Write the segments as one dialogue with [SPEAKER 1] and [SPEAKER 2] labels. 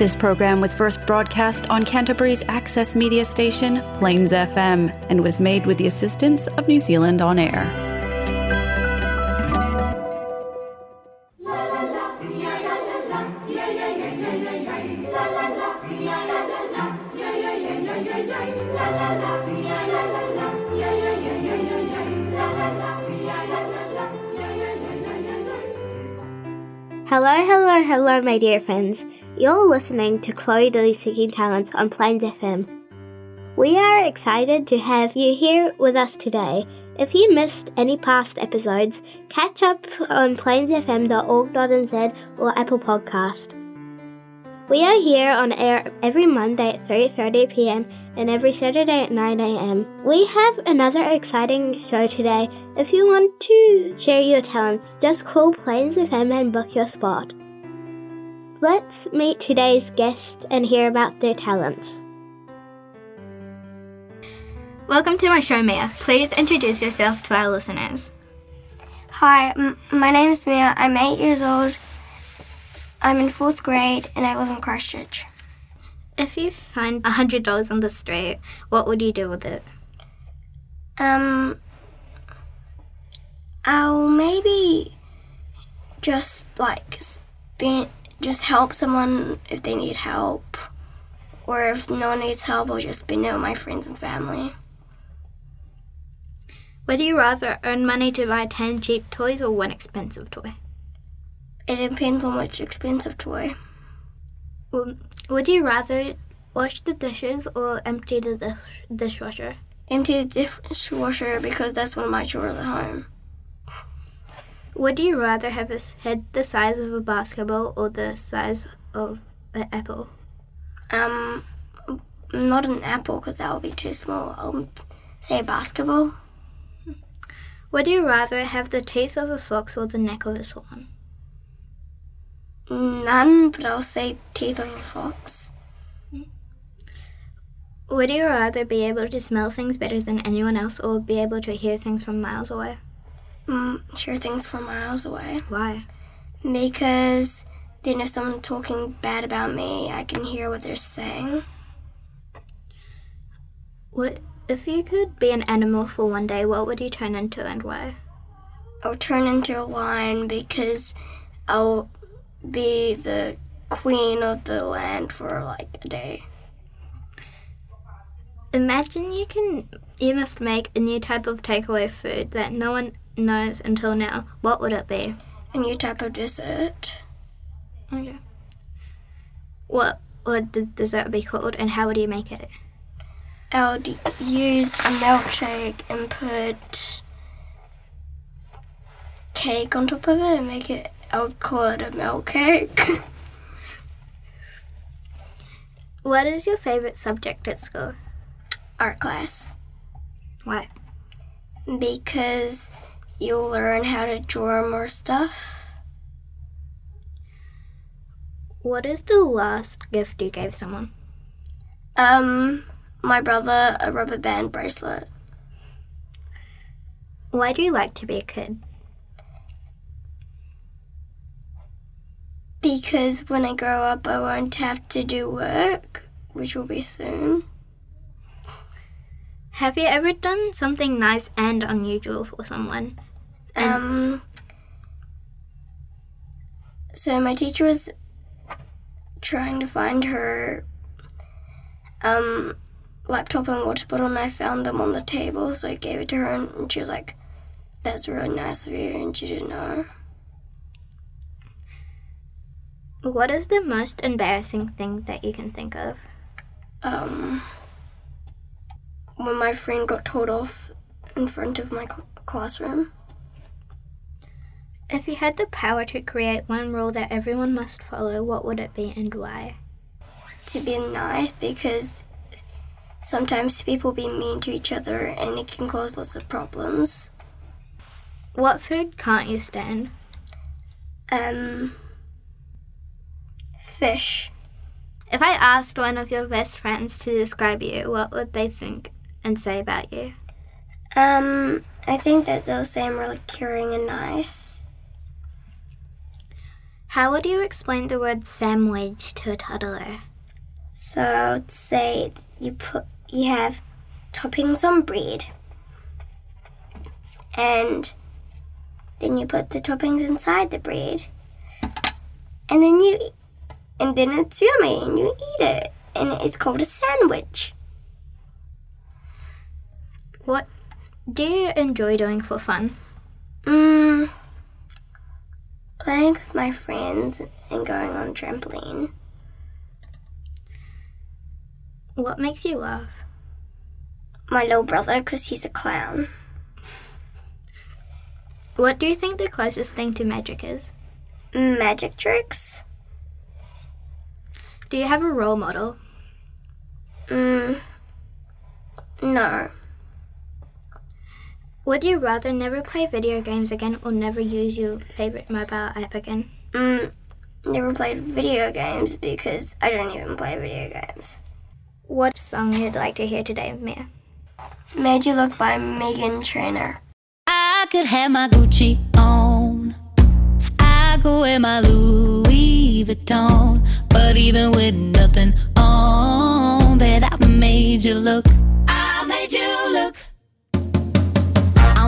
[SPEAKER 1] This program was first broadcast on Canterbury's access media station, Plains FM, and was made with the assistance of New Zealand On Air.
[SPEAKER 2] Hello, hello, hello, my dear friends. You're listening to Chloe Dilly Seeking Talents on Plains FM. We are excited to have you here with us today. If you missed any past episodes, catch up on plainsfm.org.nz or Apple Podcast. We are here on air every Monday at 3:30 p.m. and every Saturday at 9 a.m. We have another exciting show today. If you want to share your talents, just call Plains FM and book your spot. Let's meet today's guest and hear about their talents.
[SPEAKER 3] Welcome to my show, Mia. Please introduce yourself to our listeners.
[SPEAKER 4] Hi, m- my name is Mia. I'm eight years old. I'm in fourth grade and I live in Christchurch.
[SPEAKER 3] If you find $100 on the street, what would you do with it?
[SPEAKER 4] Um, I'll maybe just like spend, just help someone if they need help, or if no one needs help, I'll just be it with my friends and family.
[SPEAKER 3] Would you rather earn money to buy 10 cheap toys or one expensive toy?
[SPEAKER 4] It depends on which expensive toy.
[SPEAKER 3] Would you rather wash the dishes or empty the dish- dishwasher?
[SPEAKER 4] Empty the dishwasher because that's one of my chores at home.
[SPEAKER 3] Would you rather have a head the size of a basketball or the size of an apple?
[SPEAKER 4] Um, not an apple because that would be too small. I'll say basketball.
[SPEAKER 3] Would you rather have the teeth of a fox or the neck of a swan?
[SPEAKER 4] None, but I'll say teeth of a fox.
[SPEAKER 3] Would you rather be able to smell things better than anyone else or be able to hear things from miles away?
[SPEAKER 4] Mm, hear things from miles away.
[SPEAKER 3] Why?
[SPEAKER 4] Because then if someone's talking bad about me, I can hear what they're saying.
[SPEAKER 3] What if you could be an animal for one day, what would you turn into and why?
[SPEAKER 4] I'll turn into a lion because I'll be the queen of the land for like a day.
[SPEAKER 3] Imagine you can you must make a new type of takeaway food that no one knows until now. What would it be?
[SPEAKER 4] A new type of dessert.
[SPEAKER 3] Okay. What would the dessert be called and how would you make it?
[SPEAKER 4] I'll d- use a milkshake and put cake on top of it and make it. I'll call it a milk cake.
[SPEAKER 3] What is your favorite subject at school?
[SPEAKER 4] Art class.
[SPEAKER 3] Why?
[SPEAKER 4] Because you'll learn how to draw more stuff.
[SPEAKER 3] What is the last gift you gave someone?
[SPEAKER 4] Um, my brother a rubber band bracelet.
[SPEAKER 3] Why do you like to be a kid?
[SPEAKER 4] Because when I grow up, I won't have to do work, which will be soon.
[SPEAKER 3] Have you ever done something nice and unusual for someone?
[SPEAKER 4] Um, so my teacher was trying to find her um, laptop and water bottle, and I found them on the table, so I gave it to her, and she was like, "That's really nice of you," and she didn't know.
[SPEAKER 3] What is the most embarrassing thing that you can think of?
[SPEAKER 4] Um, when my friend got told off in front of my cl- classroom.
[SPEAKER 3] If you had the power to create one rule that everyone must follow, what would it be and why?
[SPEAKER 4] to be nice because sometimes people be mean to each other and it can cause lots of problems.
[SPEAKER 3] What food can't you stand?
[SPEAKER 4] Um, fish.
[SPEAKER 3] If I asked one of your best friends to describe you, what would they think and say about you?
[SPEAKER 4] Um, I think that they'll say I'm really caring and nice.
[SPEAKER 3] How would you explain the word sandwich to a toddler?
[SPEAKER 4] So I'd say you put you have toppings on bread, and then you put the toppings inside the bread, and then you and then it's yummy and you eat it, and it's called a sandwich.
[SPEAKER 3] What do you enjoy doing for fun?
[SPEAKER 4] Mm, playing with my friends and going on trampoline.
[SPEAKER 3] What makes you laugh?
[SPEAKER 4] My little brother, because he's a clown.
[SPEAKER 3] What do you think the closest thing to magic is?
[SPEAKER 4] Magic tricks.
[SPEAKER 3] Do you have a role model?
[SPEAKER 4] Mm, no.
[SPEAKER 3] Would you rather never play video games again or never use your favorite mobile app again?
[SPEAKER 4] Mm, never played video games because I don't even play video games.
[SPEAKER 3] What song you'd like to hear today, Mia?
[SPEAKER 4] Made You Look by Megan Trainor.
[SPEAKER 5] I could have my Gucci on. I could wear my Louis Vuitton. But even with nothing on, bet I made you look.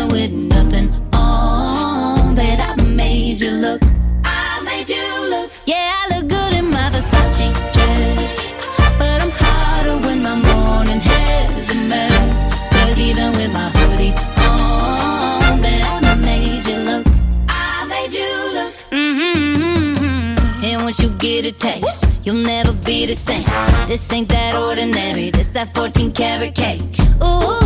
[SPEAKER 5] But with nothing on, bet I made you look. I made you look. Yeah, I look good in my Versace dress, but I'm hotter when my morning hair's a mess. Cause even with my hoodie on, bet I made you look. I made you look. Mm-hmm. And once you get a taste, you'll never be the same. This ain't that ordinary. This that 14 karat cake. Ooh,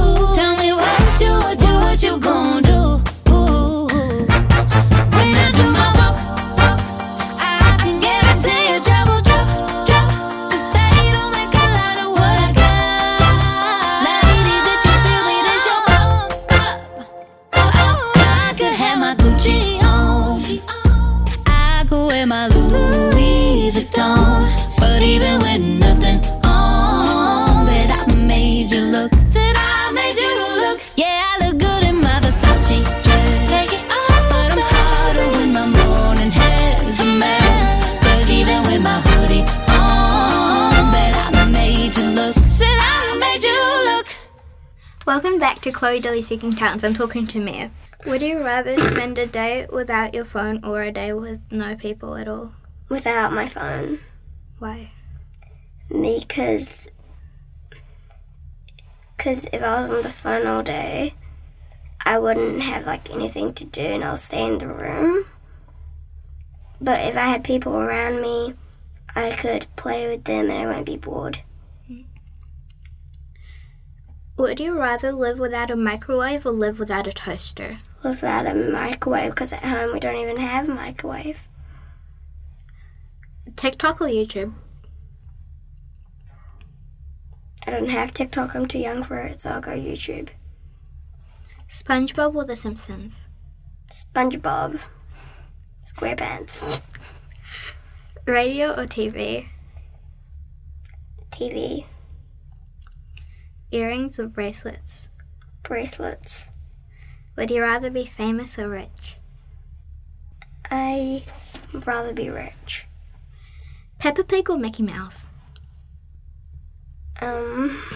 [SPEAKER 3] Welcome back to Chloe Dilly Seeking Talents. I'm talking to Mia. Would you rather spend a day without your phone or a day with no people at all?
[SPEAKER 4] Without my phone.
[SPEAKER 3] Why?
[SPEAKER 4] Because cause if I was on the phone all day, I wouldn't have like anything to do and I'll stay in the room. But if I had people around me, I could play with them and I won't be bored. Mm.
[SPEAKER 3] Would you rather live without a microwave or live without a toaster?
[SPEAKER 4] Without a microwave, because at home we don't even have a microwave.
[SPEAKER 3] TikTok or YouTube?
[SPEAKER 4] I don't have TikTok, I'm too young for it, so I'll go YouTube.
[SPEAKER 3] SpongeBob or The Simpsons?
[SPEAKER 4] SpongeBob. SquarePants.
[SPEAKER 3] Radio or TV?
[SPEAKER 4] TV.
[SPEAKER 3] Earrings or bracelets?
[SPEAKER 4] Bracelets.
[SPEAKER 3] Would you rather be famous or rich?
[SPEAKER 4] I would rather be rich.
[SPEAKER 3] Peppa Pig or Mickey Mouse?
[SPEAKER 4] Um.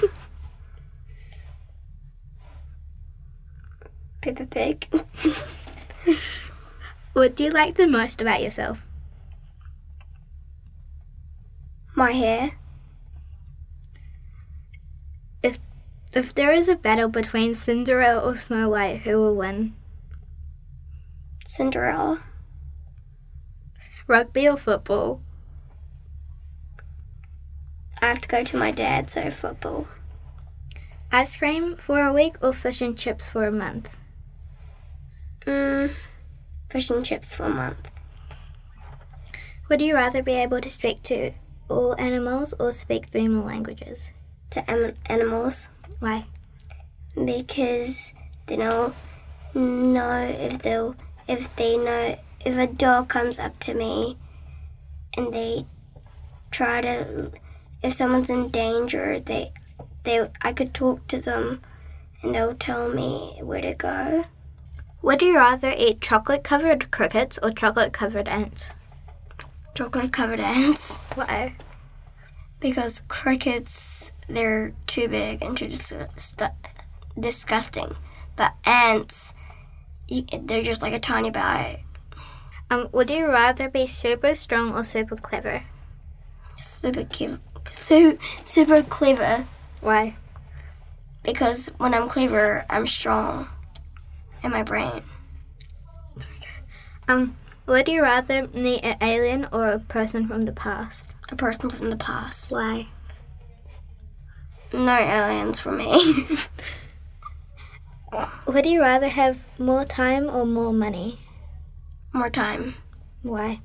[SPEAKER 4] Peppa Pig.
[SPEAKER 3] What do you like the most about yourself?
[SPEAKER 4] My hair.
[SPEAKER 3] If there is a battle between Cinderella or Snow White, who will win?
[SPEAKER 4] Cinderella.
[SPEAKER 3] Rugby or football?
[SPEAKER 4] I have to go to my dad, so football.
[SPEAKER 3] Ice cream for a week or fish and chips for a month?
[SPEAKER 4] Mm, fish and chips for a month.
[SPEAKER 3] Would you rather be able to speak to all animals or speak three more languages?
[SPEAKER 4] To am- animals
[SPEAKER 3] Why?
[SPEAKER 4] because then I'll know if they'll if they know if a dog comes up to me and they try to if someone's in danger they they I could talk to them and they'll tell me where to go.
[SPEAKER 3] Would you rather eat chocolate covered crickets or chocolate covered ants?
[SPEAKER 4] Chocolate covered ants
[SPEAKER 3] Why?
[SPEAKER 4] Because crickets they're too big and too dis- stu- disgusting, but ants you, they're just like a tiny bite.
[SPEAKER 3] Um, would you rather be super strong or super clever?
[SPEAKER 4] Super clever, so super clever
[SPEAKER 3] Why?
[SPEAKER 4] because when I'm clever, I'm strong in my brain. Okay.
[SPEAKER 3] Um, would you rather meet an alien or a person from the past?
[SPEAKER 4] A person from the past.
[SPEAKER 3] Why?
[SPEAKER 4] No aliens for me.
[SPEAKER 3] Would you rather have more time or more money?
[SPEAKER 4] more time,
[SPEAKER 3] Why?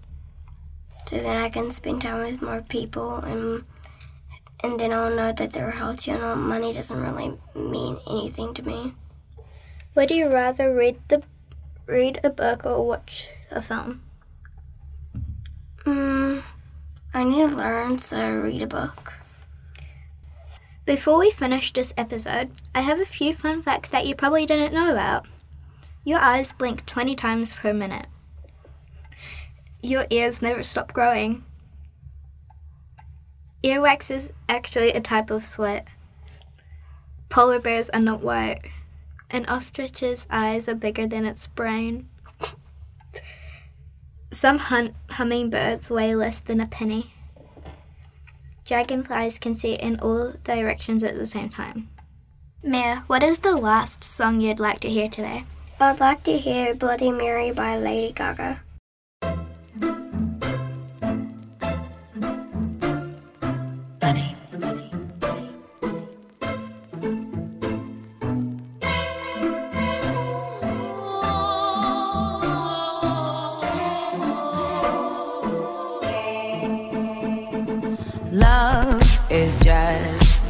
[SPEAKER 4] so then I can spend time with more people, and and then I'll know that they're healthy. And all money doesn't really mean anything to me.
[SPEAKER 3] Would you rather read the read a book or watch a film?
[SPEAKER 4] Mm, I need to learn, so read a book.
[SPEAKER 3] Before we finish this episode, I have a few fun facts that you probably didn't know about. Your eyes blink 20 times per minute. Your ears never stop growing. Earwax is actually a type of sweat. Polar bears are not white. An ostrich's eyes are bigger than its brain. Some hummingbirds weigh less than a penny. Dragonflies can see in all directions at the same time. Mia, what is the last song you'd like to hear today?
[SPEAKER 4] I'd like to hear Bloody Mary by Lady Gaga.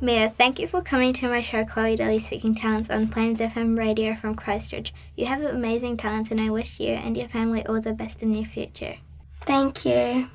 [SPEAKER 3] Mia, thank you for coming to my show, Chloe Daly Seeking Talents on Plains FM radio from Christchurch. You have amazing talents, and I wish you and your family all the best in your future.
[SPEAKER 4] Thank you.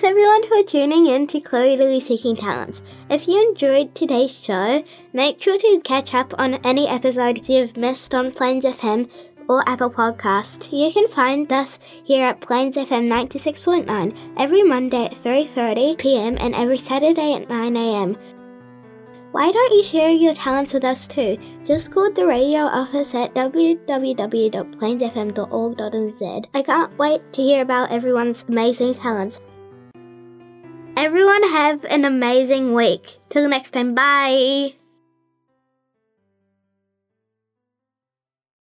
[SPEAKER 2] Thanks everyone for tuning in to Chloe Lily Seeking Talents. If you enjoyed today's show, make sure to catch up on any episodes you've missed on Plains FM or Apple Podcast. You can find us here at Plains FM 96.9 every Monday at 3:30 p.m. and every Saturday at 9 a.m. Why don't you share your talents with us too? Just call the radio office at www.plainsfm.org.nz. I can't wait to hear about everyone's amazing talents. Everyone have an amazing week. Till next time, bye.